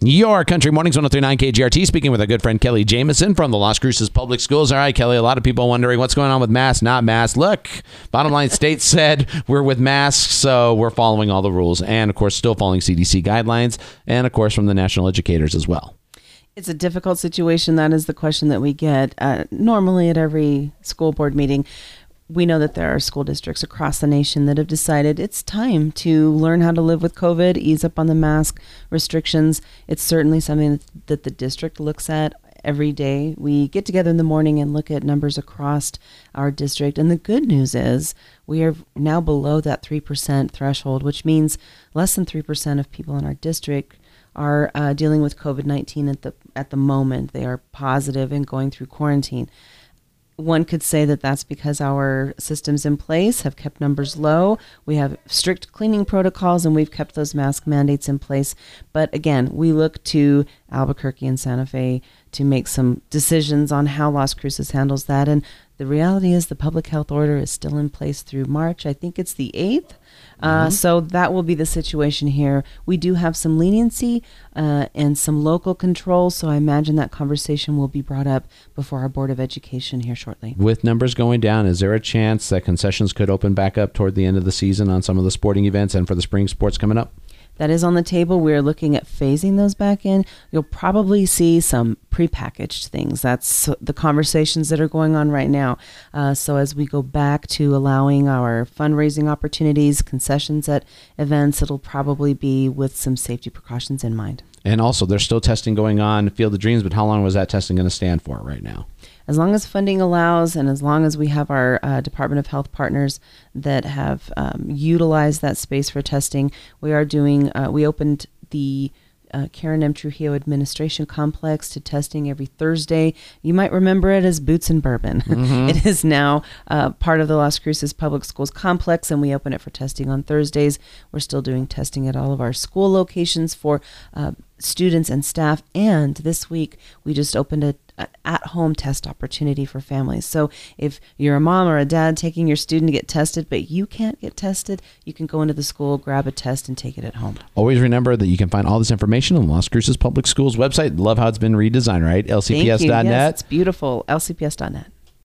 Your Country Mornings 1039 KGRT speaking with our good friend Kelly Jamison from the Las Cruces Public Schools. All right, Kelly, a lot of people wondering what's going on with masks, not masks. Look, bottom line, state said we're with masks, so we're following all the rules. And of course, still following CDC guidelines, and of course, from the national educators as well. It's a difficult situation. That is the question that we get uh, normally at every school board meeting we know that there are school districts across the nation that have decided it's time to learn how to live with COVID, ease up on the mask restrictions. It's certainly something that the district looks at every day. We get together in the morning and look at numbers across our district. And the good news is we are now below that 3% threshold, which means less than 3% of people in our district are uh, dealing with COVID 19 at the, at the moment. They are positive and going through quarantine one could say that that's because our systems in place have kept numbers low. We have strict cleaning protocols and we've kept those mask mandates in place. But again, we look to Albuquerque and Santa Fe to make some decisions on how Las Cruces handles that. And the reality is the public health order is still in place through March. I think it's the 8th. Uh, mm-hmm. so that will be the situation here. We do have some leniency uh, and some local control, so I imagine that conversation will be brought up before our Board of Education here shortly. With numbers going down, is there a chance that concessions could open back up toward the end of the season on some of the sporting events and for the spring sports coming up? That is on the table. We're looking at phasing those back in. You'll probably see some prepackaged things. That's the conversations that are going on right now. Uh, so as we go back to allowing our fundraising opportunities, concessions at events, it'll probably be with some safety precautions in mind. And also, there's still testing going on, Field of Dreams, but how long was that testing going to stand for right now? as long as funding allows and as long as we have our uh, Department of Health partners that have um, utilized that space for testing, we are doing, uh, we opened the uh, Karen M. Trujillo Administration Complex to testing every Thursday. You might remember it as Boots and Bourbon. Mm-hmm. it is now uh, part of the Las Cruces Public Schools complex, and we open it for testing on Thursdays. We're still doing testing at all of our school locations for uh, students and staff. And this week, we just opened a at home test opportunity for families. So if you're a mom or a dad taking your student to get tested, but you can't get tested, you can go into the school, grab a test, and take it at home. Always remember that you can find all this information on Las Cruces Public Schools website. Love how it's been redesigned, right? LCPS.net. Yes, it's beautiful. LCPS.net.